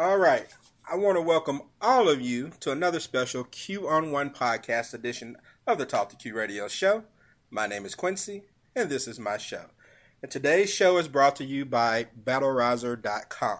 All right. I want to welcome all of you to another special Q on One podcast edition of the Talk to Q radio show. My name is Quincy, and this is my show. And today's show is brought to you by BattleRouser.com.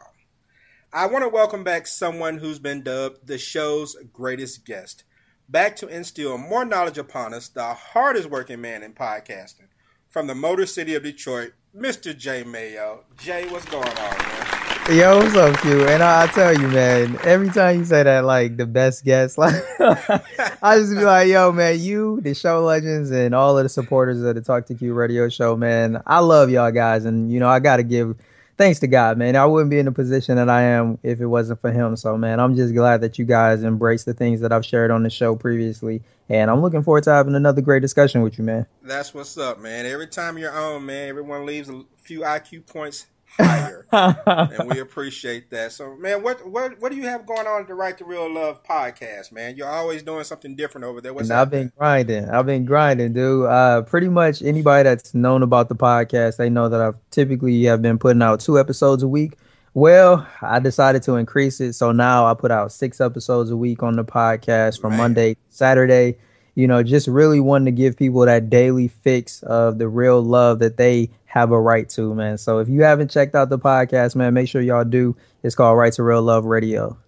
I want to welcome back someone who's been dubbed the show's greatest guest. Back to instill more knowledge upon us, the hardest working man in podcasting. From the Motor City of Detroit, Mr. Jay Mayo. Jay, what's going on, man? Yo, what's up, Q? And I, I, tell you, man, every time you say that, like the best guest, like I just be like, yo, man, you, the show legends, and all of the supporters of the Talk to Q radio show, man, I love y'all guys, and you know, I got to give thanks to God, man. I wouldn't be in the position that I am if it wasn't for Him. So, man, I'm just glad that you guys embrace the things that I've shared on the show previously, and I'm looking forward to having another great discussion with you, man. That's what's up, man. Every time you're on, man, everyone leaves a few IQ points higher, and we appreciate that. So, man, what what what do you have going on at the Right to Real Love podcast, man? You're always doing something different over there. What's I've been grinding. I've been grinding, dude. Uh, pretty much anybody that's known about the podcast, they know that I've typically have been putting out two episodes a week. Well, I decided to increase it, so now I put out six episodes a week on the podcast from man. Monday, Saturday you know, just really wanting to give people that daily fix of the real love that they have a right to, man. So if you haven't checked out the podcast, man, make sure y'all do. It's called Right to Real Love Radio.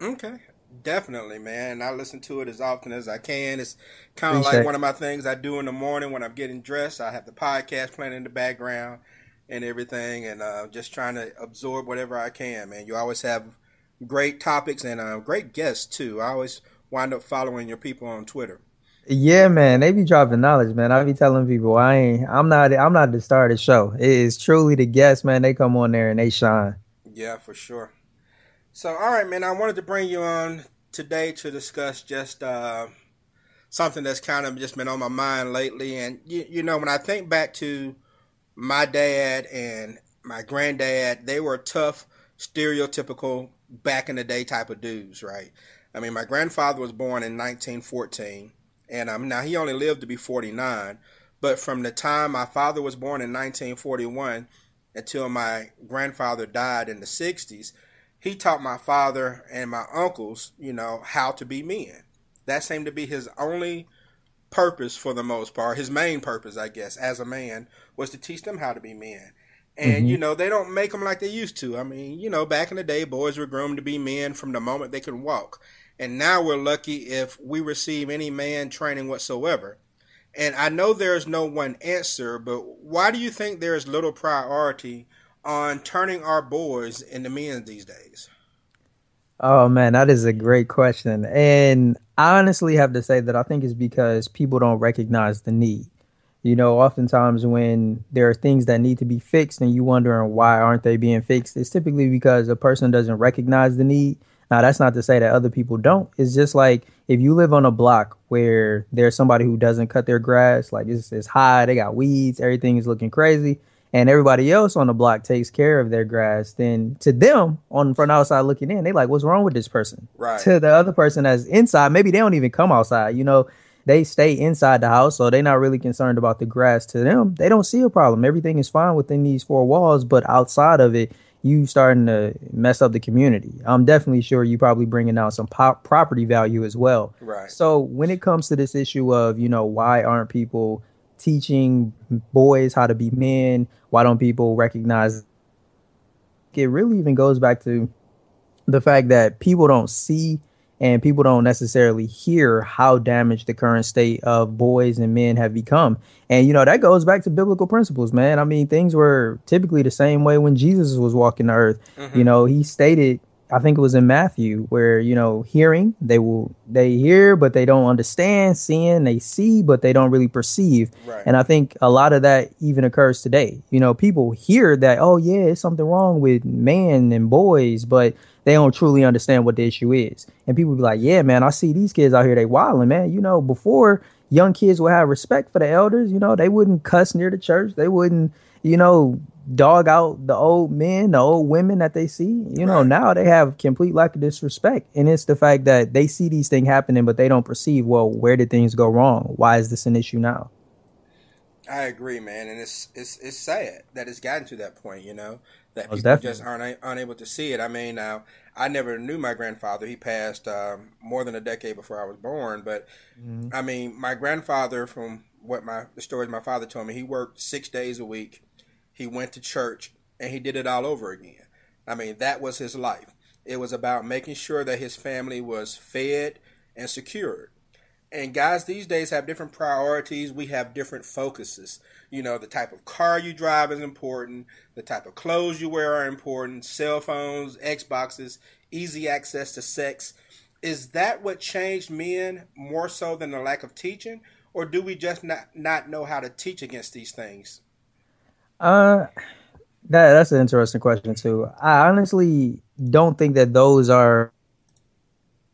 Okay. Definitely, man. I listen to it as often as I can. It's kind of like one of my things I do in the morning when I'm getting dressed. I have the podcast playing in the background and everything, and uh, just trying to absorb whatever I can, man. You always have great topics and uh, great guests, too. I always wind up following your people on Twitter. Yeah, man, they be dropping knowledge, man. I be telling people I ain't, I'm not, I'm not the star of the show. It is truly the guests, man. They come on there and they shine. Yeah, for sure. So, all right, man. I wanted to bring you on today to discuss just uh, something that's kind of just been on my mind lately. And you, you know, when I think back to my dad and my granddad, they were tough, stereotypical back in the day type of dudes, right? I mean, my grandfather was born in 1914 and um, now he only lived to be 49. But from the time my father was born in 1941 until my grandfather died in the 60s, he taught my father and my uncles, you know, how to be men. That seemed to be his only purpose for the most part. His main purpose, I guess, as a man, was to teach them how to be men. And, mm-hmm. you know, they don't make them like they used to. I mean, you know, back in the day, boys were groomed to be men from the moment they could walk. And now we're lucky if we receive any man training whatsoever. And I know there's no one answer, but why do you think there is little priority on turning our boys into men these days? Oh man, that is a great question. And I honestly have to say that I think it's because people don't recognize the need. You know, oftentimes when there are things that need to be fixed and you wondering why aren't they being fixed, it's typically because a person doesn't recognize the need now, that's not to say that other people don't. It's just like if you live on a block where there's somebody who doesn't cut their grass, like it's, it's high, they got weeds, everything is looking crazy, and everybody else on the block takes care of their grass, then to them on from outside looking in, they like, what's wrong with this person? Right. To the other person that's inside, maybe they don't even come outside. You know, they stay inside the house, so they're not really concerned about the grass. To them, they don't see a problem. Everything is fine within these four walls, but outside of it you starting to mess up the community. I'm definitely sure you probably bringing out some pop property value as well. Right. So when it comes to this issue of you know why aren't people teaching boys how to be men? Why don't people recognize? It really even goes back to the fact that people don't see and people don't necessarily hear how damaged the current state of boys and men have become. And you know that goes back to biblical principles, man. I mean, things were typically the same way when Jesus was walking the earth. Mm-hmm. You know, he stated I think it was in Matthew where you know hearing they will they hear but they don't understand seeing they see but they don't really perceive right. and I think a lot of that even occurs today you know people hear that oh yeah it's something wrong with men and boys but they don't truly understand what the issue is. And people be like, yeah, man, I see these kids out here, they wilding, man. You know, before young kids would have respect for the elders, you know, they wouldn't cuss near the church. They wouldn't, you know, dog out the old men, the old women that they see. You know, right. now they have complete lack of disrespect. And it's the fact that they see these things happening, but they don't perceive, well, where did things go wrong? Why is this an issue now? I agree, man, and it's it's it's sad that it's gotten to that point. You know that Most people definitely. just aren't unable to see it. I mean, now I never knew my grandfather. He passed um, more than a decade before I was born. But Mhm. I mean, my grandfather, from what my the stories my father told me, he worked six days a week. He went to church and he did it all over again. I mean, that was his life. It was about making sure that his family was fed and secured. And guys, these days have different priorities. We have different focuses. You know, the type of car you drive is important. The type of clothes you wear are important. Cell phones, Xboxes, easy access to sex. Is that what changed men more so than the lack of teaching? Or do we just not, not know how to teach against these things? Uh, that that's an interesting question too. I honestly don't think that those are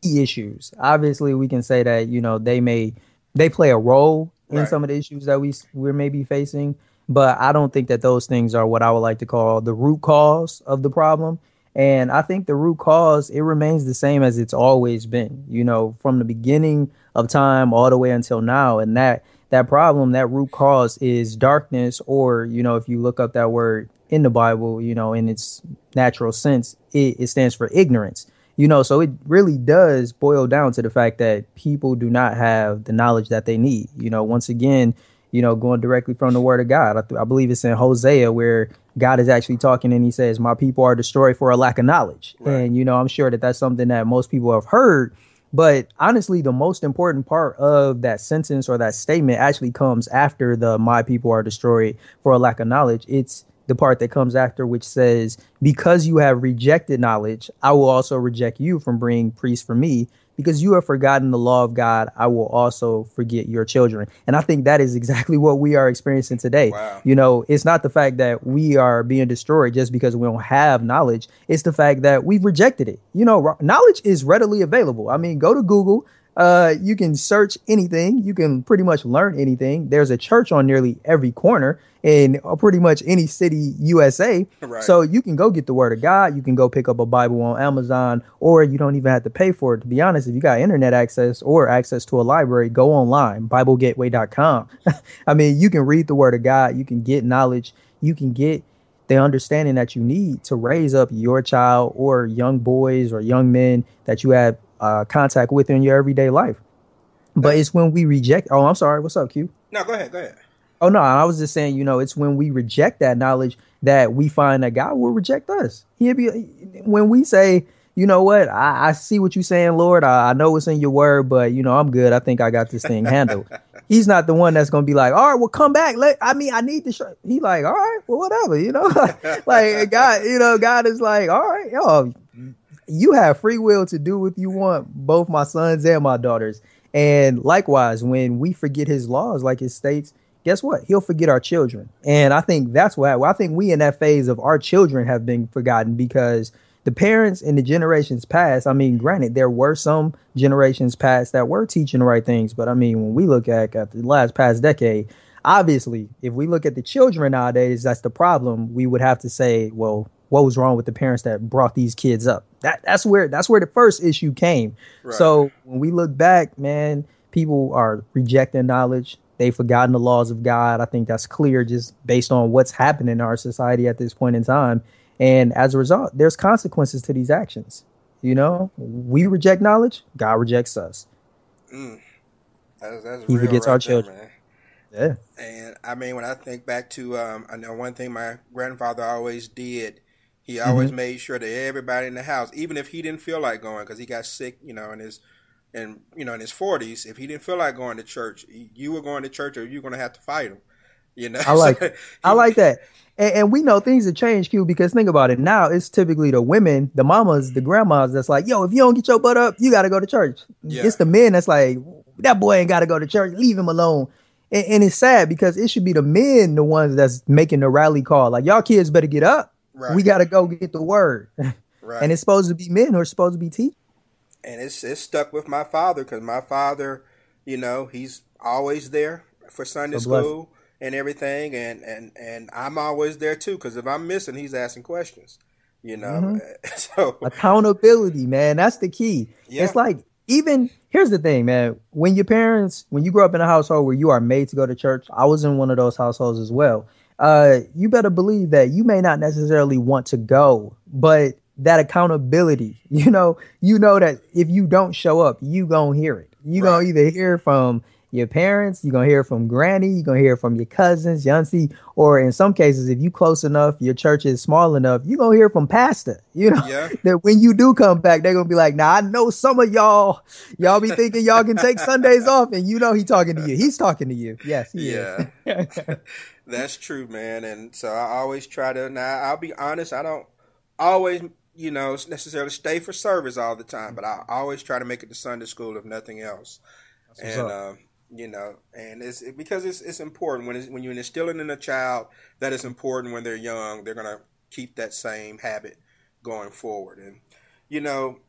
issues. Obviously, we can say that you know they may they play a role in Right. some of the issues that we we're maybe facing, but I don't think that those things are what I would like to call the root cause of the problem. And I think the root cause it remains the same as it's always been. You know, from the beginning of time all the way until now, and that that problem, that root cause is darkness, or you know, if you look up that word in the Bible, you know, in its natural sense, it, it stands for ignorance. You know, so it really does boil down to the fact that people do not have the knowledge that they need. You know, once again, you know, going directly from the word of God. I, th- I believe it's in Hosea where God is actually talking and he says, My people are destroyed for a lack of knowledge. Right. And, you know, I'm sure that that's something that most people have heard. But honestly, the most important part of that sentence or that statement actually comes after the my people are destroyed for a lack of knowledge. It's the part that comes after, which says, Because you have rejected knowledge, I will also reject you from being priests for me. Because you have forgotten the law of God, I will also forget your children. And I think that is exactly what we are experiencing today. Wow. You know, it's not the fact that we are being destroyed just because we don't have knowledge. It's the fact that we've rejected it. You know, knowledge is readily available. I mean, go to Google. Uh, you can search anything. You can pretty much learn anything. There's a church on nearly every corner in uh, pretty much any city USA. Right. So you can go get the word of God. You can go pick up a Bible on Amazon, or you don't even have to pay for it. To be honest, if you got internet access or access to a library, go online, BibleGateway.com. I mean, you can read the word of God. You can get knowledge. You can get the understanding that you need to raise up your child or young boys or young men that you have uh, contact with in your everyday life. But it's when we reject. Oh, I'm sorry. What's up, Q? no, go ahead. Go ahead. Oh no, I was just saying, you know, it's when we reject that knowledge that we find that God will reject us. He'll be when we say, you know what, I, I see what you're saying, Lord. I, I know it's in your word, but you know, I'm good. I think I got this thing handled. He's not the one that's gonna be like, all right, well, come back. Let I mean, I need to show. He like, all right, well, whatever, you know, like God, you know, God is like, all right, yo, you have free will to do what you want, both my sons and my daughters. And likewise, when we forget his laws, like it states, guess what? He'll forget our children. And I think that's what I think we in that phase of our children have been forgotten because the parents in the generations past, I mean, granted, there were some generations past that were teaching the right things. But I mean, when we look at, at the last past decade, obviously, if we look at the children nowadays, that's the problem. We would have to say, well, what was wrong with the parents that brought these kids up? That that's where that's where the first issue came. Right. So when we look back, man, people are rejecting knowledge. They've forgotten the laws of God. I think that's clear just based on what's happening in our society at this point in time. And as a result, there's consequences to these actions. You know, we reject knowledge, God rejects us. Mm. That's, that's He forgets right our there, children. man. Yeah. And I mean, when I think back to, um, I know one thing my grandfather always did. He Mm-hmm. always made sure that everybody in the house, even if he didn't feel like going, because he got sick, you know, in his, and you know, in his forties, if he didn't feel like going to church, you were going to church, or you're going to have to fight him. You know, I like So I like that. And, and we know things have changed, Q, because think about it. Now it's typically the women, the mamas, the grandmas that's like, yo, if you don't get your butt up, you got to go to church. Yeah. It's the men that's like, that boy ain't got to go to church. Leave him alone. And, and it's sad because it should be the men, the ones that's making the rally call. Like, y'all kids better get up. Right. We got to go get the word. right. And it's supposed to be men who are supposed to be teaching. and it's it's stuck with my father because my father, you know, he's always there for Sunday school and everything, and and and I'm always there too because if I'm missing, he's asking questions. You know, Mm-hmm. so accountability man that's the key Yeah. it's like even here's the thing, man. When your parents, when you grow up in a household where you are made to go to church, I was in one of those households as well. Uh, you better believe that you may not necessarily want to go, but that accountability, you know, you know that if you don't show up, you gonna hear it. You right. gonna either hear from your parents, you're gonna hear from granny, you're gonna hear from your cousins, your auntie, or in some cases, if you close enough, your church is small enough, you're gonna hear from pastor. You know, yeah. that when you do come back, they're gonna be like, now I know some of y'all, y'all be thinking y'all can take Sundays off, and you know he talking to you. He's talking to you. Yes, yeah. That's true, man. And so I always try to now I'll be honest, I don't always you know, necessarily stay for service all the time, but I always try to make it to Sunday school if nothing else. and uh, you know, and it's it, because it's it's important when it's, when you're instilling in a child that is important when they're young, they're gonna keep that same habit going forward. And you know,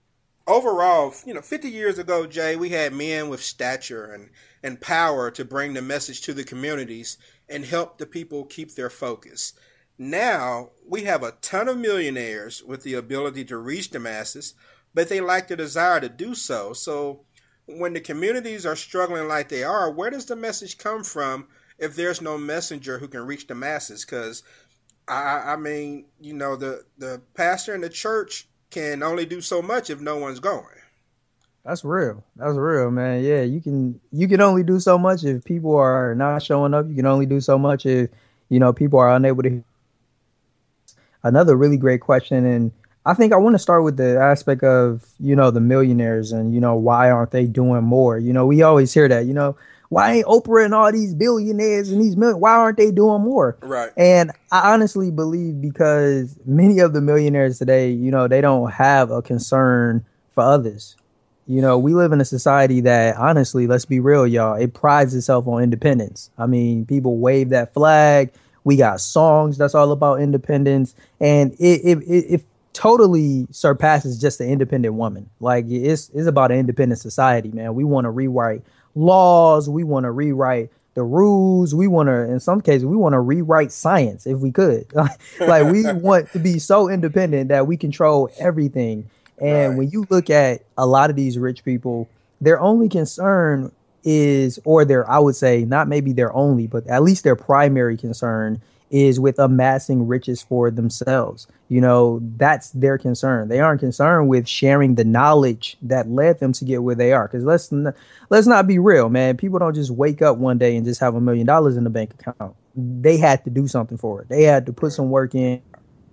overall, you know, 50 years ago, Jay, we had men with stature and and power to bring the message to the communities and help the people keep their focus. Now we have a ton of millionaires with the ability to reach the masses, but they lack the desire to do so. So when the communities are struggling like they are, where does the message come from if there's no messenger who can reach the masses? Because I, I mean, you know, the the pastor in the church can only do so much if no one's going. That's real. That's real, man. Yeah, you can you can only do so much if people are not showing up. You can only do so much if you know people are unable to. Another really great question, and I think I want to start with the aspect of, you know, the millionaires and, you know, why aren't they doing more? You know, we always hear that, you know, why ain't Oprah and all these billionaires and these million, why aren't they doing more? Right. And I honestly believe because many of the millionaires today, you know, they don't have a concern for others. You know, we live in a society that honestly, let's be real, y'all, it prides itself on independence. I mean, people wave that flag. We got songs that's all about independence. And it, it, it, it totally surpasses just the independent woman. Like it's it's about an independent society, man. We want to rewrite laws, we want to rewrite the rules, we want to in some cases we want to rewrite science if we could. like we want to be so independent that we control everything. And right. when you look at a lot of these rich people, their only concern is or their I would say not maybe their only, but at least their primary concern is with amassing riches for themselves. You know, that's their concern. They aren't concerned with sharing the knowledge that led them to get where they are. Because let's n- let's not be real, man. People don't just wake up one day and just have a million dollars in the bank account. They had to do something for it. They had to put some work in.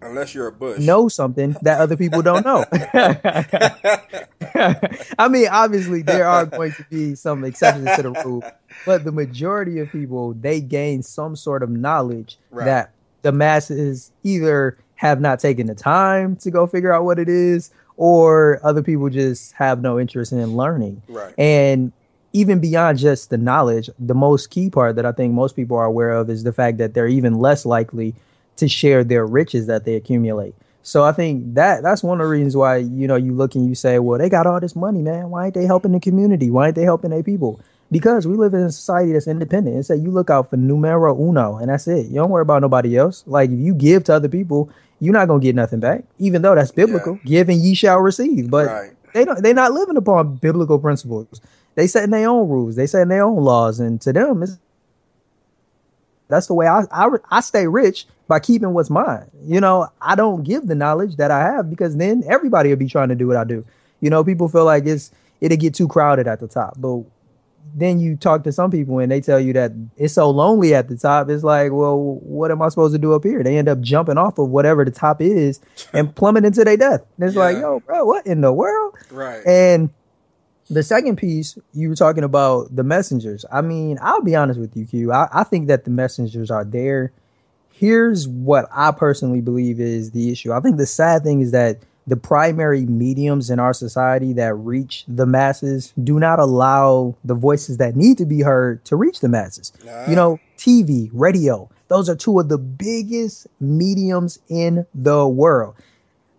Unless you're a bush. Know something that other people don't know. I mean, obviously, there are going to be some exceptions to the rule, but the majority of people, they gain some sort of knowledge right. that the masses either have not taken the time to go figure out what it is, or other people just have no interest in learning. Right. And even beyond just the knowledge, the most key part that I think most people are aware of is the fact that they're even less likely to share their riches that they accumulate. So I think that that's one of the reasons why you know you look and you say, well, they got all this money, man. Why ain't they helping the community? Why ain't they helping their people? Because we live in a society that's independent. It's that you look out for numero uno, and that's it. You don't worry about nobody else. Like if you give to other people, you're not gonna get nothing back, even though that's biblical. Yeah. Give and ye shall receive. But right. they don't. They're not living upon biblical principles. They setting their own rules. They setting their own laws, and to them, it's that's the way I, I I stay rich by keeping what's mine. You know, I don't give the knowledge that I have because then everybody will be trying to do what I do. You know, people feel like it's it'll get too crowded at the top. But then you talk to some people and they tell you that it's so lonely at the top. It's like, well, what am I supposed to do up here? They end up jumping off of whatever the top is and plummeting to their death. And it's yeah. like, yo, bro, what in the world? Right. And the second piece, you were talking about the messengers. I mean, I'll be honest with you, Q. I, I think that the messengers are there here's what I personally believe is the issue. I think the sad thing is that the primary mediums in our society that reach the masses do not allow the voices that need to be heard to reach the masses. Nah. You know, TV, radio, those are two of the biggest mediums in the world.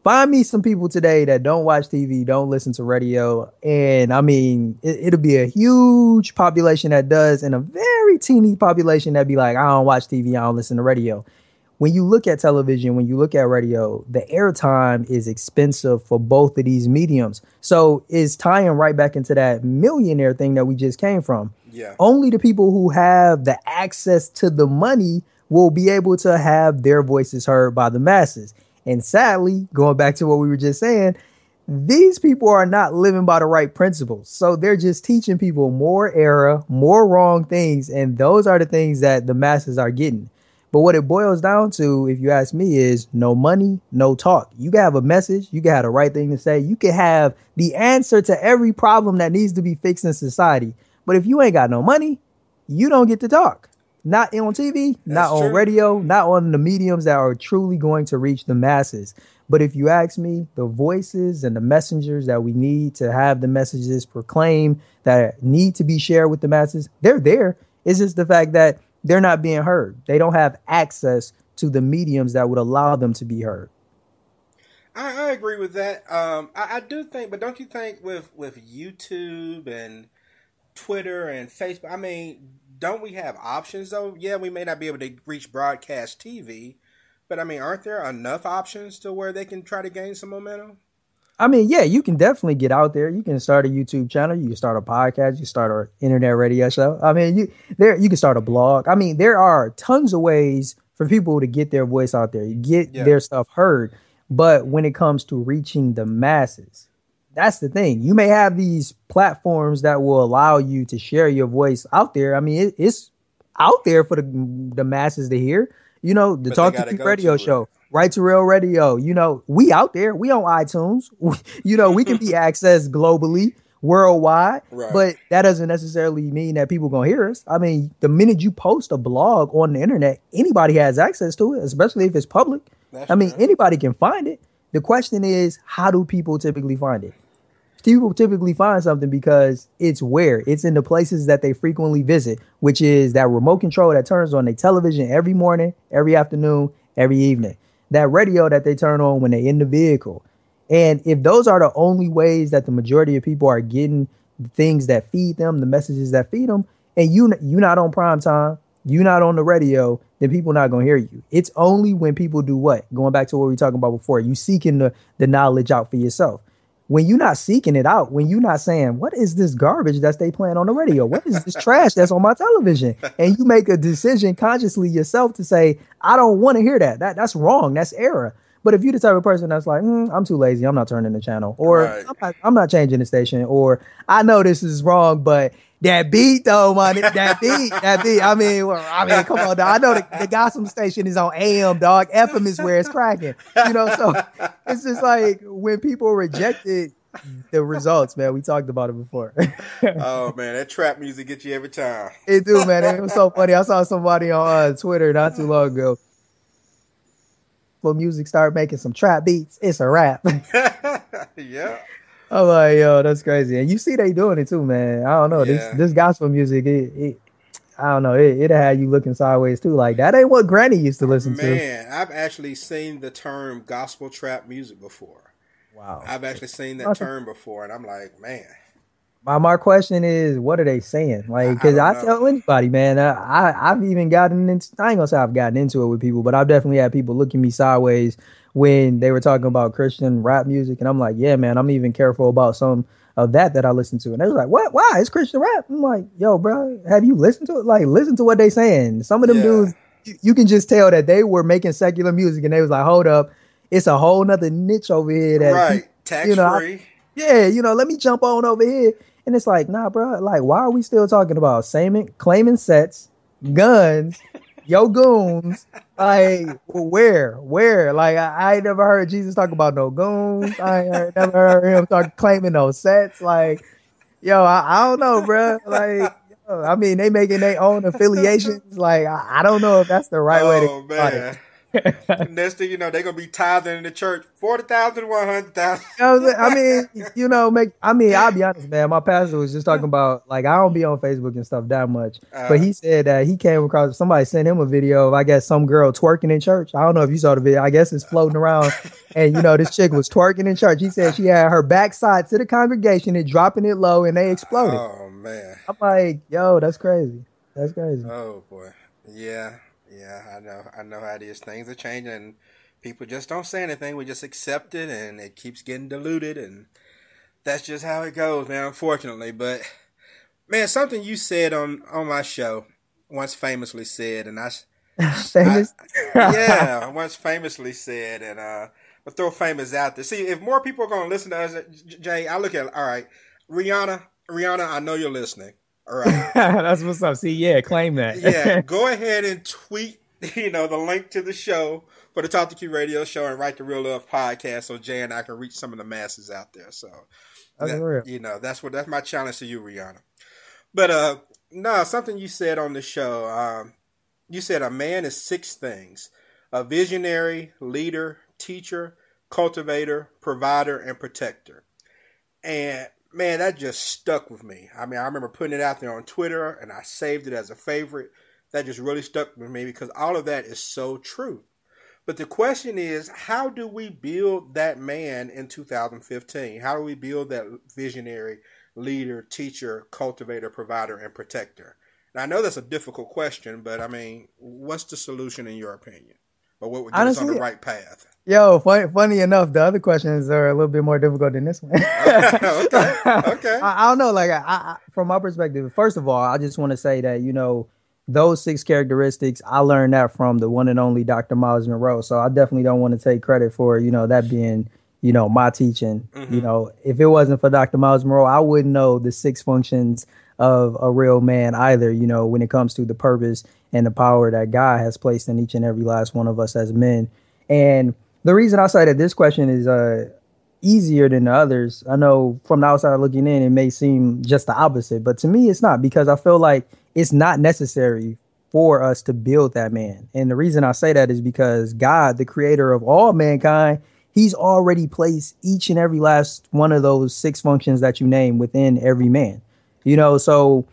Find me some people today that don't watch TV, don't listen to radio, and I mean, it, will be a huge population that does, and a very teeny population that be like, I don't watch TV, I don't listen to radio. when you look at television, when you look at radio, the airtime is expensive for both of these mediums. So it's tying right back into that millionaire thing that we just came from. Yeah. Only the people who have the access to the money will be able to have their voices heard by the masses. And sadly, going back to what we were just saying, these people are not living by the right principles. So they're just teaching people more error, more wrong things. And those are the things that the masses are getting. But what it boils down to, if you ask me, is no money, no talk. You can have a message, you can have the right thing to say, you can have the answer to every problem that needs to be fixed in society. But if you ain't got no money, you don't get to talk. Not on TV, That's not on radio, not on the mediums that are truly going to reach the masses. But if you ask me, the voices and the messengers that we need to have the messages proclaimed that need to be shared with the masses, they're there. It's just the fact that they're not being heard. They don't have access to the mediums that would allow them to be heard. I, I agree with that. Um, I, I, do think, but don't you think with with YouTube and Twitter and Facebook? I mean, don't we have options though? Yeah, we may not be able to reach broadcast TV, but I mean, aren't there enough options to where they can try to gain some momentum? I mean, yeah, you can definitely get out there. You can start a YouTube channel. You can start a podcast. You can start an internet radio show. I mean, you there. You can start a blog. I mean, there are tons of ways for people to get their voice out there, get yeah. their stuff heard. But when it comes to reaching the masses, that's the thing. You may have these platforms that will allow you to share your voice out there. I mean, it, it's out there for the the masses to hear. You know, the but Talk to Radio show. It Right to Real Radio. You know, we out there. We on iTunes. you know, we can be accessed globally, worldwide. Right. But that doesn't necessarily mean that people gonna hear us. I mean, the minute you post a blog on the internet, anybody has access to it, especially if it's public. That's I mean, anybody can find it. The question is, how do people typically find it? People typically find something because it's where it's in the places that they frequently visit, which is that remote control that turns on their television every morning, every afternoon, every evening that radio that they turn on when they're in the vehicle. And if those are the only ways that the majority of people are getting the things that feed them, the messages that feed them, and you you not on prime time, you're not on the radio, then people are not gonna hear you. It's only when people do what? Going back to what we were talking about before, you seeking the, the knowledge out for yourself when you're not seeking it out, when you're not saying, what is this garbage that they playing on the radio? What is this trash that's on my television? And you make a decision consciously yourself to say, I don't want to hear that. That that's wrong. That's error. But if you're the type of person that's like, mm, I'm too lazy, I'm not turning the channel, or right. I'm, not, I'm, not, changing the station, or I know this is wrong, but that beat though, man, that beat, that beat. I mean, well, I mean, come on, dog. I know the, the gospel station is on AM, dog. FM is where it's cracking, you know. So it's just like when people rejected the results, man. We talked about it before. oh man, that trap music gets you every time. It do, man. It was so funny. I saw somebody on uh, Twitter not too long ago When music started making some trap beats, it's a rap. yeah. I'm like, yo, that's crazy. And you see they doing it too, man. I don't know. Yeah. This this gospel music, it, it I don't know, it it had you looking sideways too. Like that ain't what Granny used to listen man, to. Man, I've actually seen the term gospel trap music before. Wow. I've actually seen that term before, and I'm like, man. My my question is, what are they saying? Like, because I, I, tell anybody, man, I I've even gotten into. I ain't gonna say I've gotten into it with people, but I've definitely had people looking me sideways when they were talking about Christian rap music, and I'm like, yeah, man, I'm even careful about some of that that I listen to, and they was like, what? Why? It's Christian rap. I'm like, yo, bro, have you listened to it? Like, listen to what they saying. Some of them yeah. dudes, you, you can just tell that they were making secular music, and they was like, hold up, it's a whole nother niche over here that right, tax you know, free. I, yeah, you know, let me jump on over here and it's like, nah, bro. Like, why are we still talking about same claiming sets, guns, yo goons? Like, where, where? Like, I, I never heard Jesus talk about no goons. I heard, never heard him talk claiming no sets. Like, yo, I, I don't know, bro. Like. I mean, they making their own affiliations. Like, I, I don't know if that's the right oh, way to. Oh man. Next thing you know, they're gonna be tithing in the church forty thousand, one hundred thousand. I mean, you know, make. I mean, I'll be honest, man. My pastor was just talking about like I don't be on Facebook and stuff that much, uh, but he said that he came across somebody sent him a video of I guess some girl twerking in church. I don't know if you saw the video. I guess it's floating around, and you know this chick was twerking in church. He said she had her backside to the congregation and dropping it low, and they exploded. Oh man! I'm like, yo, that's crazy. That's crazy. Oh boy, yeah. Yeah, I know. I know how it is. Things are changing, and people just don't say anything. We just accept it, and it keeps getting diluted, and that's just how it goes, man. Unfortunately, but man, something you said on on my show once famously said, and I famous, I, yeah, once famously said, and uh, but throw famous out there. See, if more people are going to listen to us, Jay, I look at all right, Rihanna, Rihanna, I know you're listening. All right, that's what's up. See, yeah, claim that. yeah, go ahead and tweet, you know, the link to the show for the Talk to Q radio show and write the Real Love podcast, so Jay and I can reach some of the masses out there. So, that, you know, that's what that's my challenge to you, Rihanna. But uh, no, something you said on the show. Um, you said a man is six things: a visionary, leader, teacher, cultivator, provider, and protector. And man, that just stuck with me. I mean, I remember putting it out there on Twitter and I saved it as a favorite. That just really stuck with me because all of that is so true. But the question is, how do we build that man in 2015? How do we build that visionary leader, teacher, cultivator, provider, and protector? Now, I know that's a difficult question, but I mean, what's the solution in your opinion? Or what would get Honestly, us on the right path? Yo, funny, funny enough, the other questions are a little bit more difficult than this one. okay, okay. I, I, don't know. Like, I, I, from my perspective, first of all, I just want to say that you know those six characteristics. I learned that from the one and only Dr. Myles Munroe. So I definitely don't want to take credit for you know that being you know my teaching. Mm-hmm. You know, if it wasn't for Dr. Myles Munroe, I wouldn't know the six functions of a real man either. You know, when it comes to the purpose and the power that God has placed in each and every last one of us as men, and the reason I say that this question is uh, easier than the others, I know from the outside looking in, it may seem just the opposite, but to me, it's not because I feel like it's not necessary for us to build that man. And the reason I say that is because God, the creator of all mankind, he's already placed each and every last one of those six functions that you name within every man. You know, so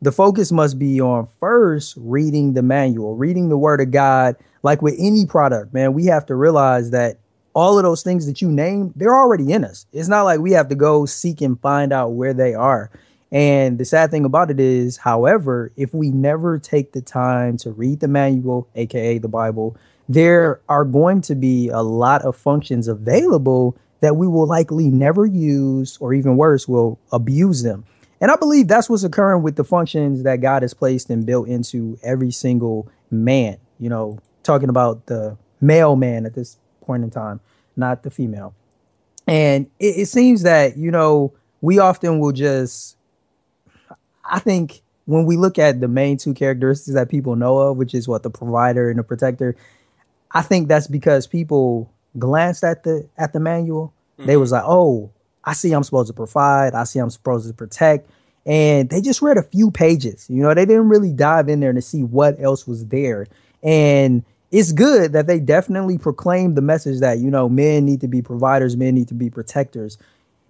the focus must be on first reading the manual, reading the word of God, like with any product, man, we have to realize that all of those things that you name, they're already in us. It's not like we have to go seek and find out where they are. And the sad thing about it is, however, if we never take the time to read the manual, aka the Bible, there are going to be a lot of functions available that we will likely never use, or even worse, will abuse them. And I believe that's what's occurring with the functions that God has placed and built into every single man. You know, talking about the male man at this point in time, not the female. And it, it seems that, you know, we often will just, I think when we look at the main two characteristics that people know of, which is what the provider and the protector, I think that's because people glanced at the at the manual. Mm-hmm. They was like, "Oh, I see I'm supposed to provide. I see I'm supposed to protect." And they just read a few pages. You know, they didn't really dive in there to see what else was there. And it's good that they definitely proclaimed the message that you know men need to be providers, men need to be protectors.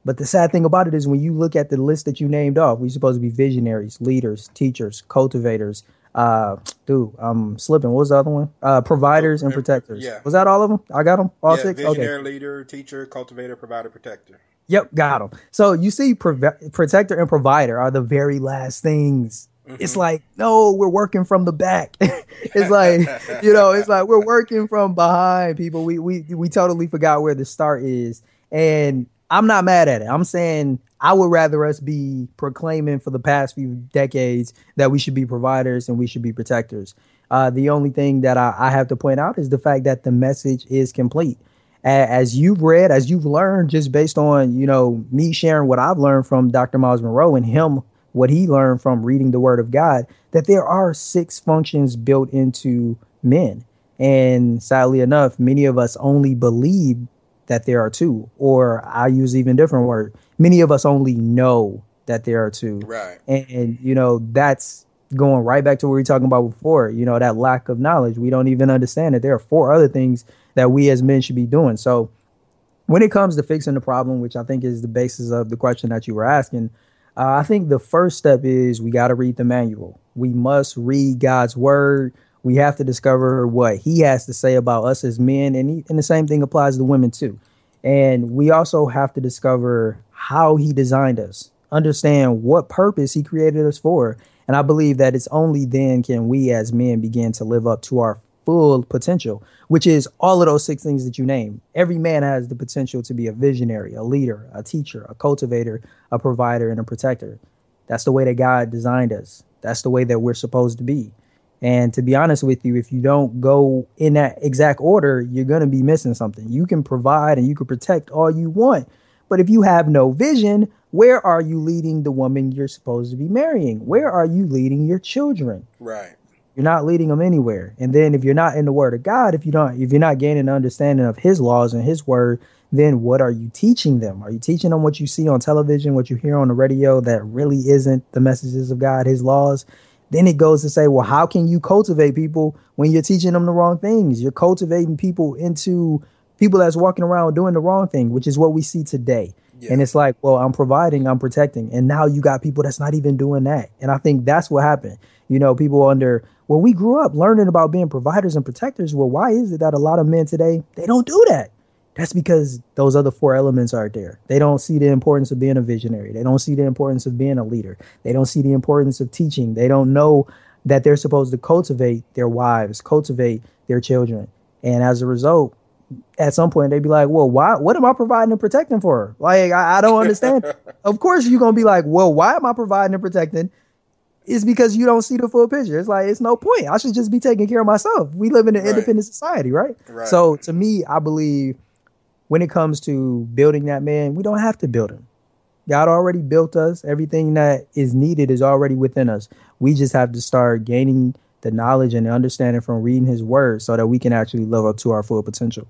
But the sad thing about it is when you look at the list that you named off, we're supposed to be visionaries, leaders, teachers, cultivators. Uh, dude, I'm slipping. What was the other one? Uh, providers and protectors. Yeah. Was that all of them? I got them. All yeah, six. Visionary, okay. leader, teacher, cultivator, provider, protector. Yep, got them. So you see, protector and provider are the very last things Mm-hmm. It's like, no, we're working from the back. it's like, you know, it's like we're working from behind people. We we we totally forgot where the start is. And I'm not mad at it. I'm saying I would rather us be proclaiming for the past few decades that we should be providers and we should be protectors. Uh, the only thing that I, I have to point out is the fact that the message is complete as you've read, as you've learned, just based on you know me sharing what I've learned from Dr. Myles Munroe and him what he learned from reading the word of God, that there are six functions built into men. And sadly enough, many of us only believe that there are two, or I use even different word. Many of us only know that there are two. Right. And, and you know, that's going right back to what we were talking about before, you know, that lack of knowledge. We don't even understand that there are four other things that we as men should be doing. So when it comes to fixing the problem, which I think is the basis of the question that you were asking, uh, I think the first step is we got to read the manual. We must read God's word. We have to discover what He has to say about us as men, and, he, and the same thing applies to women too. And we also have to discover how He designed us, understand what purpose He created us for, And I believe that it's only then can we as men begin to live up to our full potential, which is all of those six things that you name. Every man has the potential to be a visionary, a leader, a teacher, a cultivator, a provider, and a protector. That's the way that God designed us. That's the way that we're supposed to be. And to be honest with you, if you don't go in that exact order, you're going to be missing something. You can provide and you can protect all you want. But if you have no vision, where are you leading the woman you're supposed to be marrying? Where are you leading your children? Right. You're not leading them anywhere. And then if you're not in the word of God, if you don't if you're not gaining an understanding of his laws and his word, then what are you teaching them? Are you teaching them what you see on television, what you hear on the radio that really isn't the messages of God, his laws? Then it goes to say, well, how can you cultivate people when you're teaching them the wrong things? You're cultivating people into people that's walking around doing the wrong thing, which is what we see today. Yeah. And it's like, well, I'm providing, I'm protecting. And now you got people that's not even doing that. And I think that's what happened. You know, people under, well, we grew up learning about being providers and protectors. Well, why is it that a lot of men today, they don't do that? That's because those other four elements aren't there. They don't see the importance of being a visionary. They don't see the importance of being a leader. They don't see the importance of teaching. They don't know that they're supposed to cultivate their wives, cultivate their children. And as a result, at some point they'd be like, "Well, why? What am I providing and protecting for? Like, I, I don't understand." of course, you're gonna be like, "Well, why am I providing and protecting?" It's because you don't see the full picture. It's like it's no point. I should just be taking care of myself. We live in an right. independent society, right? right? So to me, I believe when it comes to building that man, we don't have to build him. God already built us. Everything that is needed is already within us. We just have to start gaining the knowledge and the understanding from reading his word so that we can actually live up to our full potential.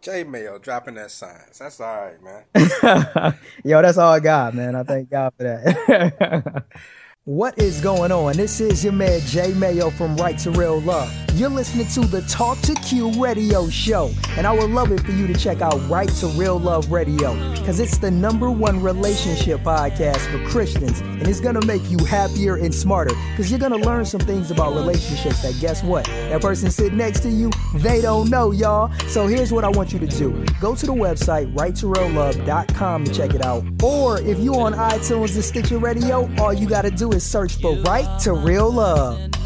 Jay Mayo dropping that science. That's all right, man. Yo, that's all I got, man. I thank God for that. What is going on? This is your man Jay Mayo from Right to Real Love. You're listening to the Talk to Q radio show, and I would love it for you to check out Right to Real Love Radio because it's the number one relationship podcast for Christians, and it's gonna make you happier and smarter because you're gonna learn some things about relationships that guess what? That person sitting next to you, they don't know, y'all. So here's what I want you to do go to the website righttoreallove.com to check it out, or if you're on iTunes and Stitcher Radio, all you gotta do is search for Right to Real Love.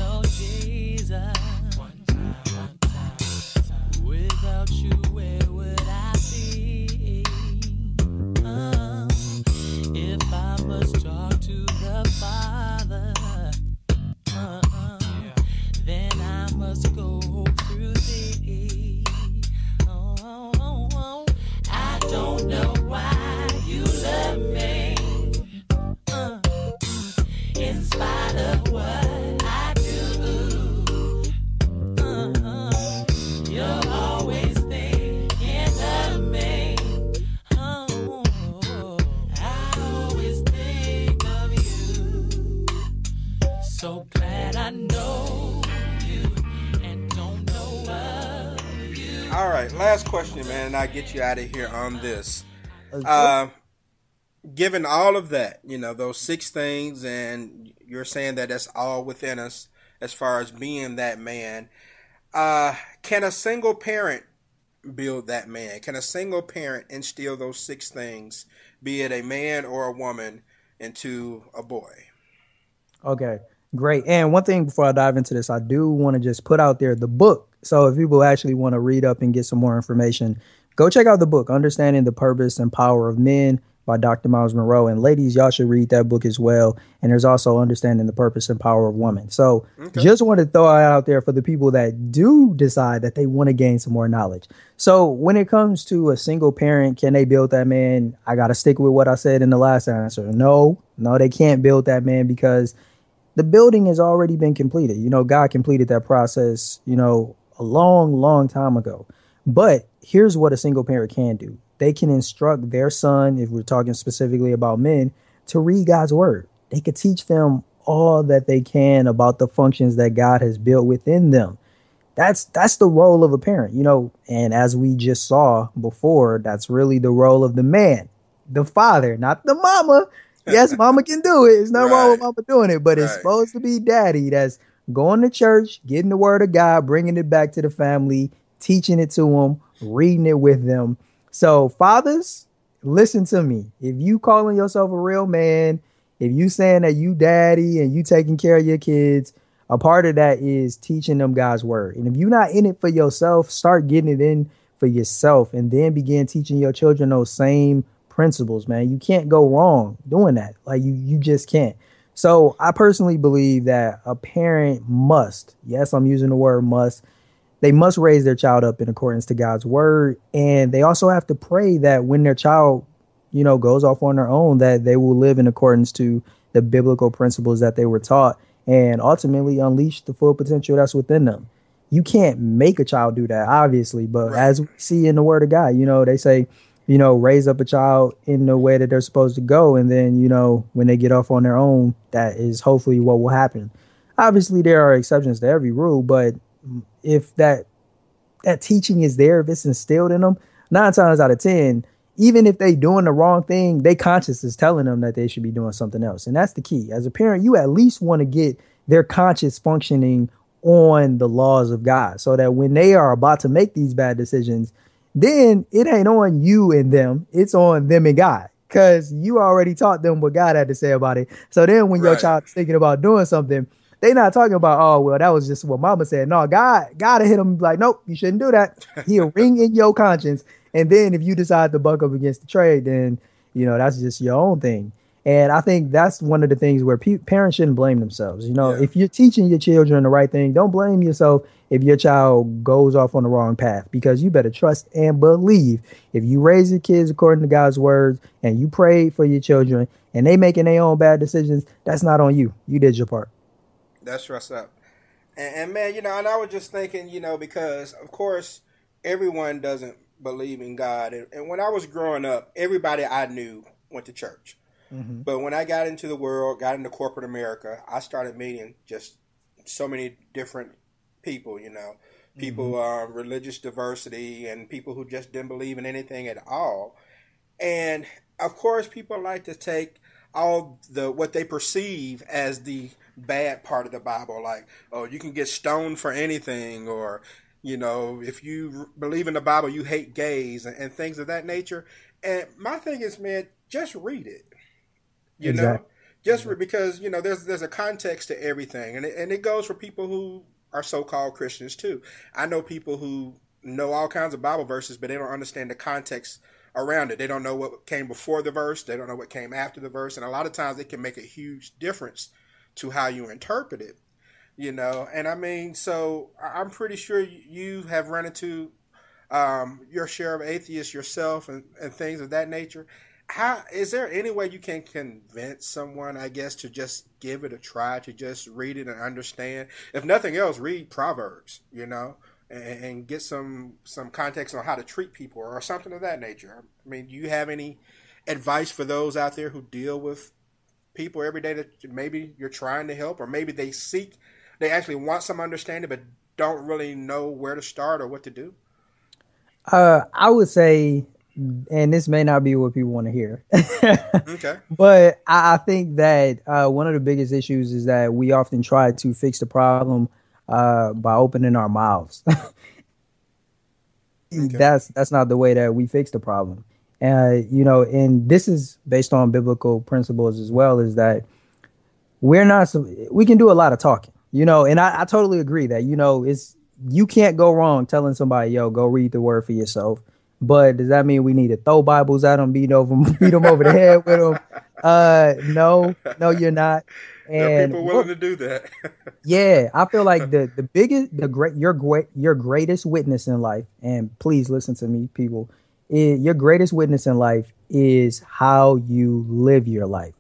Get you out of here on this. Uh, given all of that, you know, those six things, and you're saying that that's all within us as far as being that man. Uh, can a single parent build that man? Can a single parent instill those six things, be it a man or a woman, into a boy? Okay, great. And one thing before I dive into this, I do want to just put out there the book so if people actually want to read up and get some more information, go check out the book, Understanding the Purpose and Power of Men by Dr. Myles Munroe. And ladies, y'all should read that book as well. And there's also Understanding the Purpose and Power of Women. So okay. just want to throw it out there for the people that do decide that they want to gain some more knowledge. So when it comes to a single parent, can they build that man? I got to stick with what I said in the last answer. No, no, they can't build that man because the building has already been completed. You know, God completed that process, you know, a long, long time ago. But here's what a single parent can do they can instruct their son, if we're talking specifically about men, to read God's word. They could teach them all that they can about the functions that God has built within them. That's that's the role of a parent, you know, and as we just saw before, that's really the role of the man, the father, not the mama. Yes, mama can do it. It's not right. wrong with mama doing it, but right. it's supposed to be daddy that's going to church, getting the word of God, bringing it back to the family, teaching it to them, reading it with them. So, fathers, listen to me. If you calling yourself a real man, If you saying that you daddy and you taking care of your kids, a part of that is teaching them God's word. And if you're not in it for yourself, start getting it in for yourself and then begin teaching your children those same principles, man. You can't go wrong doing that. Like you you just can't. So I personally believe that a parent must, yes, I'm using the word must, they must raise their child up in accordance to God's word. And they also have to pray that when their child, you know, goes off on their own, that they will live in accordance to the biblical principles that they were taught and ultimately unleash the full potential that's within them. You can't make a child do that, obviously, but right. as we see in the word of God, you know, they say you know, raise up a child in the way that they're supposed to go. And then, you know, when they get off on their own, that is hopefully what will happen. Obviously, there are exceptions to every rule, but if that that teaching is there, if it's instilled in them, nine times out of ten, even if they doing the wrong thing, they conscience is telling them that they should be doing something else. And that's the key. As a parent, you at least want to get their conscious functioning on the laws of God so that when they are about to make these bad decisions, then it ain't on you and them, it's on them and God. Cause you already taught them what God had to say about it. So then when right. your child's thinking about doing something, they not talking about, oh well, that was just what mama said. No, God gotta hit them like, nope, you shouldn't do that. He'll ring in your conscience. And then if you decide to buck up against the trade, then you know that's just your own thing. And I think that's one of the things where pe- parents shouldn't blame themselves. You know, yeah. if you're teaching your children the right thing, don't blame yourself if your child goes off on the wrong path because you better trust and believe if you raise your kids according to God's words and you pray for your children and they making their own bad decisions, that's not on you. You did your part. That's what's up. And, and man, you know, and I was just thinking, you know, because of course everyone doesn't believe in God. And, and when I was growing up, everybody I knew went to church. Mm-hmm. But when I got into the world, got into corporate America, I started meeting just so many different people, you know, people, mm-hmm. uh, religious diversity, and people who just didn't believe in anything at all. And of course, people like to take all the what they perceive as the bad part of the Bible, like oh, you can get stoned for anything, or you know, if you believe in the Bible, you hate gays and, and things of that nature. And my thing is, man, just read it. You exactly. know, just for, because you know there's there's a context to everything, and it, and it goes for people who are so-called Christians too. I know people who know all kinds of Bible verses, but they don't understand the context around it. They don't know what came before the verse. They don't know what came after the verse, and a lot of times it can make a huge difference to how you interpret it. You know, and I mean, so I'm pretty sure you have run into um, your share of atheists yourself and, and things of that nature. How is there any way you can convince someone i guess to just give it a try to just read it and understand? If nothing else read proverbs you know and, and, get some some context on how to treat people or something of that nature. I mean do you have any advice for those out there who deal with people every day that maybe you're trying to help or maybe they seek they actually want some understanding but don't really know where to start or what to do uh, I would say and this may not be what people want to hear. okay. But I, I think that uh, one of the biggest issues is that we often try to fix the problem uh, by opening our mouths. okay. That's that's not the way that we fix the problem. Uh, you know, and this is based on biblical principles as well. Is that we're not we can do a lot of talking. You know, and I, I totally agree that you know it's you can't go wrong telling somebody, "Yo, go read the word for yourself." But does that mean we need to throw Bibles at them, beat over, beat them over the head with them? Uh, no, no, you're not. And there are people willing to do that. yeah, I feel like the the biggest, the great, your great, your greatest witness in life, and please listen to me, people. Is, your greatest witness in life is how you live your life.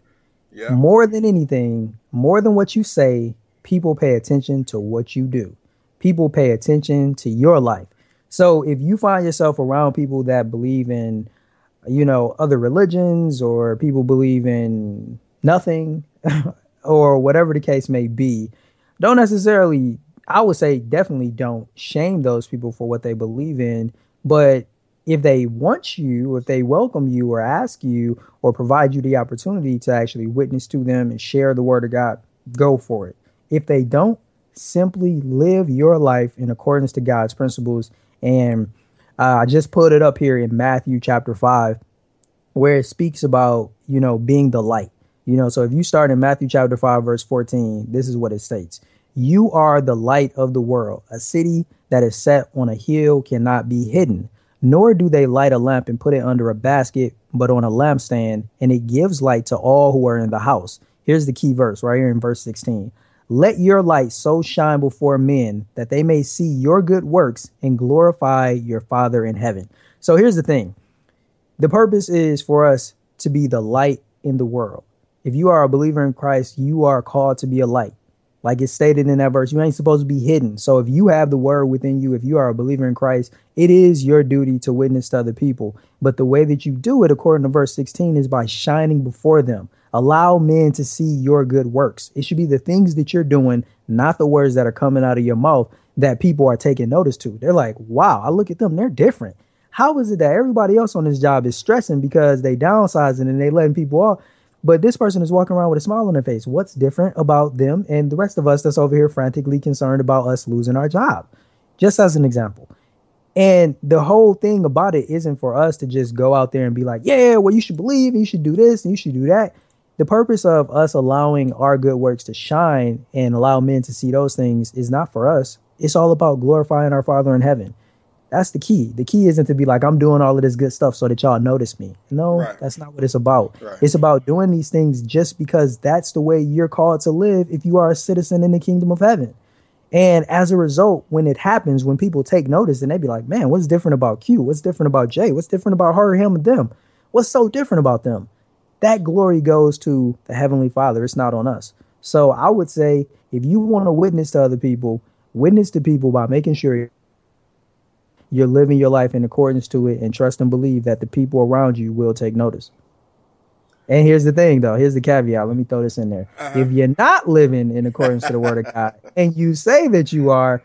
Yeah. More than anything, more than what you say, people pay attention to what you do. People pay attention to your life. So if you find yourself around people that believe in, you know, other religions or people believe in nothing or whatever the case may be, don't necessarily, I would say definitely don't shame those people for what they believe in. But if they want you, if they welcome you or ask you or provide you the opportunity to actually witness to them and share the word of God, go for it. If they don't, simply live your life in accordance to God's principles and uh, I just put it up here in Matthew chapter 5, where it speaks about, you know, being the light. You know, so if you start in Matthew chapter 5, verse 14, this is what it states You are the light of the world. A city that is set on a hill cannot be hidden, nor do they light a lamp and put it under a basket, but on a lampstand, and it gives light to all who are in the house. Here's the key verse right here in verse 16. Let your light so shine before men that they may see your good works and glorify your Father in heaven. So here's the thing the purpose is for us to be the light in the world. If you are a believer in Christ, you are called to be a light. Like it's stated in that verse, you ain't supposed to be hidden. So if you have the word within you, if you are a believer in Christ, it is your duty to witness to other people. But the way that you do it, according to verse 16, is by shining before them. Allow men to see your good works. It should be the things that you're doing, not the words that are coming out of your mouth that people are taking notice to. They're like, wow, I look at them, they're different. How is it that everybody else on this job is stressing because they downsizing and they letting people off? But this person is walking around with a smile on their face. What's different about them and the rest of us that's over here frantically concerned about us losing our job? Just as an example. And the whole thing about it isn't for us to just go out there and be like, yeah, well, you should believe and you should do this and you should do that. The purpose of us allowing our good works to shine and allow men to see those things is not for us. It's all about glorifying our Father in heaven. That's the key. The key isn't to be like, I'm doing all of this good stuff so that y'all notice me. No, right. that's not what it's about. Right. It's about doing these things just because that's the way you're called to live if you are a citizen in the kingdom of heaven. And as a result, when it happens, when people take notice and they be like, man, what's different about Q? What's different about Jay? What's different about her, him, and them? What's so different about them? That glory goes to the Heavenly Father. It's not on us. So I would say if you want to witness to other people, witness to people by making sure you're living your life in accordance to it and trust and believe that the people around you will take notice. And here's the thing, though. Here's the caveat. Let me throw this in there. Uh-huh. If you're not living in accordance to the word of God and you say that you are,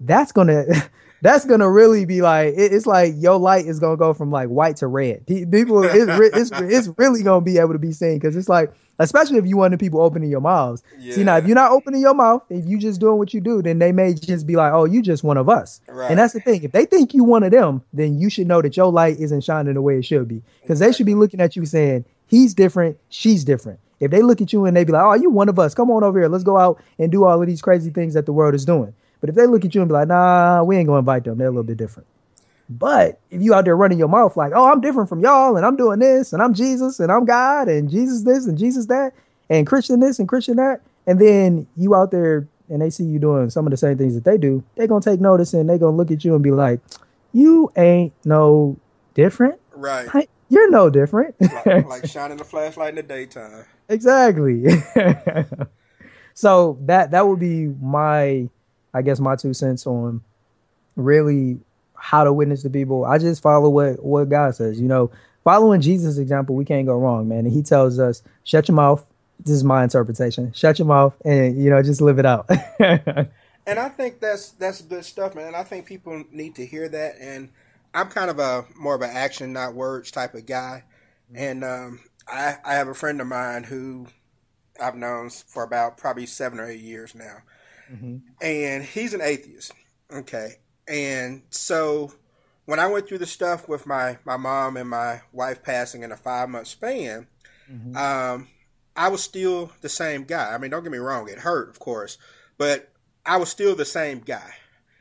that's gonna that's gonna really be like it's like your light is gonna go from like white to red. People, it's it's, it's really gonna be able to be seen because it's like especially if you want the people opening your mouths. Yeah. See now, if you're not opening your mouth, if you just doing what you do, then they may just be like, "Oh, you just one of us." Right. And that's the thing. If they think you one of them, then you should know that your light isn't shining the way it should be, because they should be looking at you saying, "He's different, she's different." If they look at you and they be like, "Oh, you one of us. Come on over here. Let's go out and do all of these crazy things that the world is doing." But if they look at you and be like, "Nah, we ain't gonna invite them. They're a little bit different." But if you out there running your mouth like, "Oh, I'm different from y'all, and I'm doing this, and I'm Jesus, and I'm God, and Jesus this, and Jesus that," and Christian this and Christian that, and then you out there and they see you doing some of the same things that they do, they're gonna take notice and they're gonna look at you and be like, You ain't no different. Right. You're no different. like, like shining the flashlight in the daytime. Exactly. so that that would be my I guess my two cents on really how to witness to people. I just follow what what God says. You know, following Jesus' example, we can't go wrong, man. And he tells us, shut your mouth, this is my interpretation. Shut your mouth and you know just live it out. and I think that's that's good stuff, man. And I think people need to hear that. And I'm kind of a more of an action, not words type of guy. Mm-hmm. And um, I I have a friend of mine who I've known for about probably seven or eight years now, mm-hmm. and he's an atheist. Okay, and so when I went through the stuff with my my mom and my wife passing in a five month span. Mm-hmm. Um, I was still the same guy. I mean, don't get me wrong, it hurt, of course, but I was still the same guy.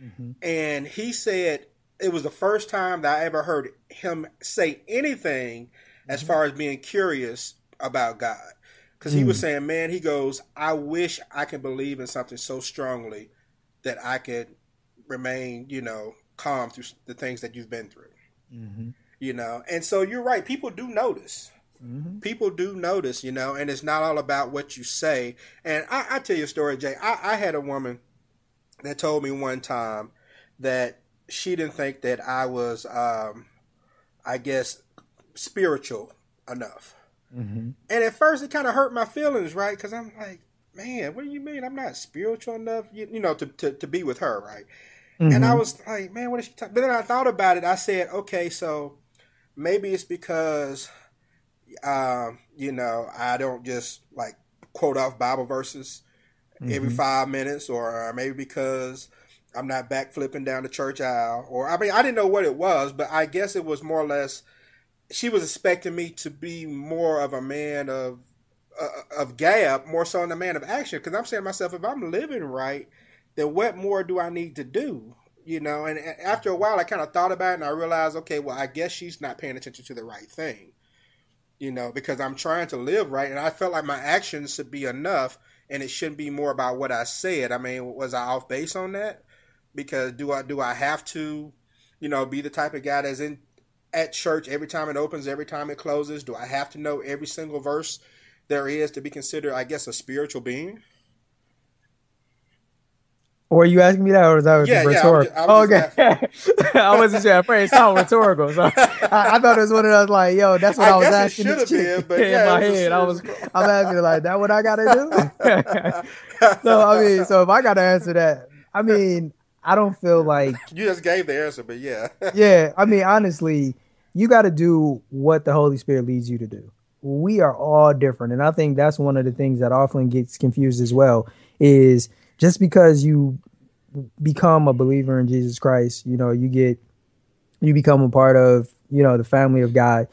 Mm-hmm. And he said it was the first time that I ever heard him say anything mm-hmm. as far as being curious about God. Because he was mm. saying, man, he goes, I wish I could believe in something so strongly that I could remain, you know, calm through the things that you've been through. Mm-hmm. You know, and so you're right. People do notice. Mm-hmm. People do notice, you know, and it's not all about what you say. And I, I tell you a story, Jay. I, I had a woman that told me one time that she didn't think that I was, um, I guess, spiritual enough. Mm-hmm. And at first, it kind of hurt my feelings, right? Because I'm like, man, what do you mean I'm not spiritual enough, you, you know, to, to, to be with her, right? Mm-hmm. And I mm-hmm. was like, man, what is she talking? But then I thought about it. I said, okay, so maybe it's because um, you know, I don't just like quote off Bible verses mm-hmm. every five minutes, or maybe because I'm not back flipping down the church aisle, or I mean, I didn't know what it was, but I guess it was more or less she was expecting me to be more of a man of uh, of gab more so than a man of action. Because I'm saying to myself, if I'm living right, then what more do I need to do? You know, and after a while, I kind of thought about it and I realized, okay, well, I guess she's not paying attention to the right thing. You know, because I'm trying to live right, and I felt like my actions should be enough, and it shouldn't be more about what I said. I mean, was I off base on that? Because do I do I have to, you know, be the type of guy that's in at church every time it opens, every time it closes? Do I have to know every single verse there is to be considered, I guess, a spiritual being? Or are you asking me that, or is that yeah, rhetorical? Yeah, I was I was okay, I wasn't sure. At first, it sounded rhetorical, so I, I, thought it was one of those like, "Yo, that's what I, I was asking." Should have been, but yeah, in my head, I was, I'm asking like, "That what I gotta do?" so I mean, so if I gotta answer that, I mean, I don't feel like you just gave the answer, but yeah, yeah. I mean, honestly, you got to do what the Holy Spirit leads you to do. We are all different, and I think that's one of the things that often gets confused as well. Is just because you become a believer in Jesus Christ, you know, you get you become a part of, you know, the family of God.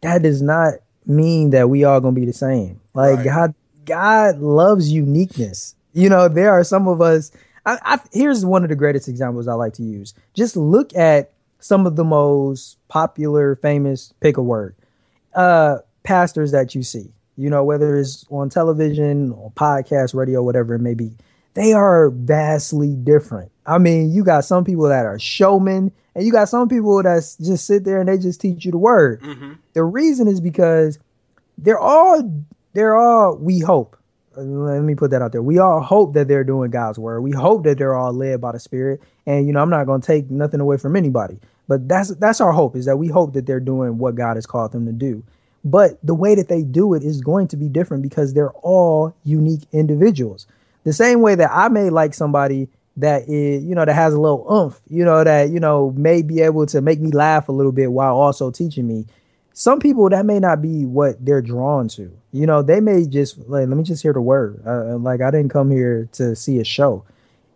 That does not mean that we all gonna be the same. Like right. God God loves uniqueness. You know, there are some of us. I, I, here's one of the greatest examples I like to use. Just look at some of the most popular, famous, pick a word, uh, pastors that you see. You know, whether it's on television, or podcast, radio, whatever it may be they are vastly different. I mean, you got some people that are showmen, and you got some people that just sit there and they just teach you the word. Mm-hmm. The reason is because they're all they're all we hope. Let me put that out there. We all hope that they're doing God's word. We hope that they're all led by the Spirit. And you know, I'm not going to take nothing away from anybody, but that's that's our hope is that we hope that they're doing what God has called them to do. But the way that they do it is going to be different because they're all unique individuals. The same way that I may like somebody that is, you know, that has a little oomph, you know, that, you know, may be able to make me laugh a little bit while also teaching me. Some people that may not be what they're drawn to. You know, they may just like, let me just hear the word. Uh, uh like I didn't come here to see a show.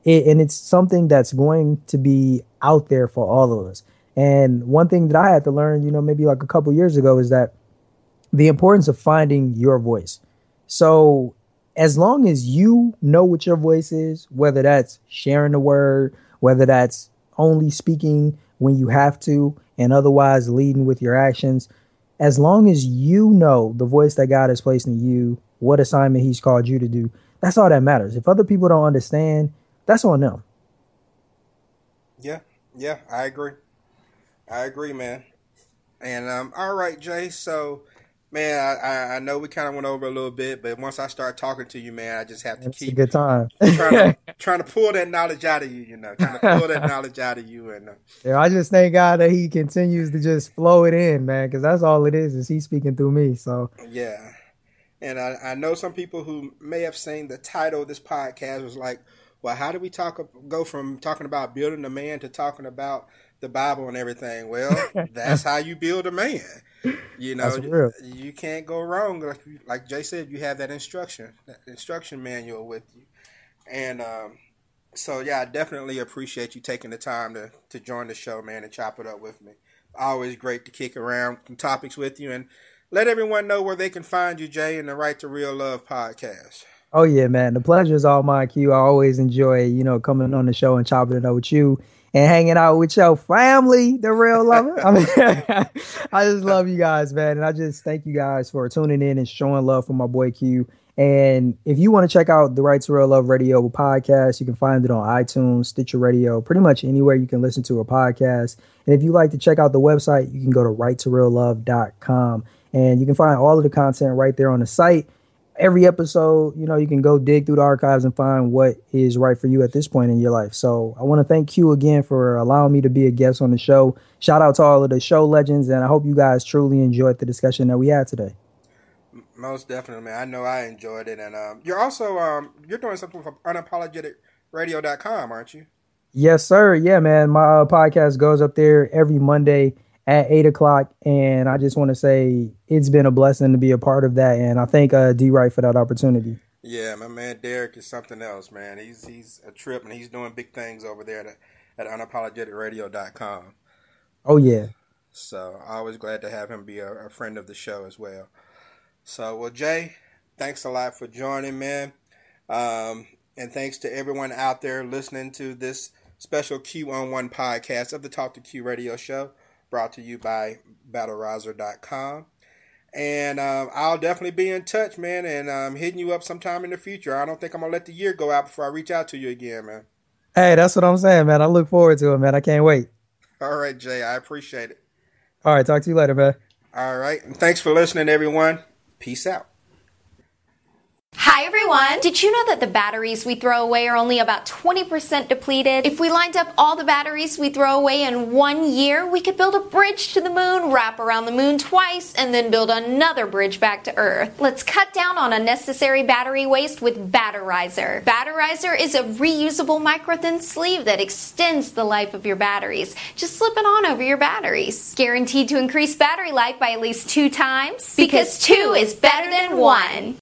It, and it's something that's going to be out there for all of us. And one thing that I had to learn, you know, maybe like a couple years ago is that the importance of finding your voice. So as long as you know what your voice is, whether that's sharing the word, whether that's only speaking when you have to, and otherwise leading with your actions, as long as you know the voice that God has placed in you, what assignment He's called you to do, that's all that matters. If other people don't understand, that's on them. Yeah, yeah, I agree. I agree, man. And um, all right, Jay. So Man, I, I know we kind of went over a little bit, but once I start talking to you, man, I just have to That's keep a good time trying, to, trying to pull that knowledge out of you. You know, trying to pull that knowledge out of you. And uh, yeah, I just thank God that He continues to just flow it in, man, because that's all it is. Is He speaking through me? So yeah, and I, I know some people who may have seen the title of this podcast was like, well, how do we talk go from talking about building a man to talking about the Bible and everything? Well, that's how you build a man. You know, you can't go wrong. Like, like Jay said, you have that instruction, that instruction manual with you, and um, so yeah, I definitely appreciate you taking the time to to join the show, man, and chop it up with me. Always great to kick around some topics with you, and let everyone know where they can find you, Jay, in the Right to Real Love podcast. Oh yeah, man, the pleasure is all mine. Q. I always enjoy you know coming on the show and chopping it up with you and hanging out with your family, the real lover. I mean, I just love you guys, man. And I just thank you guys for tuning in and showing love for my boy Q. And if you want to check out the Right to Real Love Radio podcast, you can find it on iTunes, Stitcher Radio, pretty much anywhere you can listen to a podcast. And if you like to check out the website, you can go to righttoreallove.com and you can find all of the content right there on the site every episode, you know, you can go dig through the archives and find what is right for you at this point in your life. So I want to thank Q again for allowing me to be a guest on the show. Shout out to all of the show legends, and I hope you guys truly enjoyed the discussion that we had today. Most definitely, man. I know I enjoyed it, and um, you're also um, you're doing something for unapologeticradio.com, aren't you? Yes, sir. Yeah, man. My uh, podcast goes up there every Monday at eight o'clock. And I just want to say it's been a blessing to be a part of that. And I thank uh, D Wright for that opportunity. Yeah, my man Derek is something else, man. He's he's a trip and he's doing big things over there at, at unapologeticradio.com. Oh yeah. So I always glad to have him be a, a friend of the show as well. So well Jay, thanks a lot for joining, man. Um, and thanks to everyone out there listening to this special Q on One podcast of the Talk to Q radio show brought to you by Batterizer.com. And um, I'll definitely be in touch, man, and um, hitting you up sometime in the future. I don't think I'm going to let the year go out before I reach out to you again, man. Hey, that's what I'm saying, man. I look forward to it, man. I can't wait. All right, Jay. I appreciate it. All right. Talk to you later, man. All right. And thanks for listening, everyone. Peace out. Hi everyone! Did you know that the batteries we throw away are only about 20% depleted? If we lined up all the batteries we throw away in one year, we could build a bridge to the moon, wrap around the moon twice, and then build another bridge back to Earth. Let's cut down on unnecessary battery waste with Batterizer. Batterizer is a reusable micro-thin sleeve that extends the life of your batteries. Just slip it on over your batteries. Guaranteed to increase battery life by at least two times? Because two is better than one.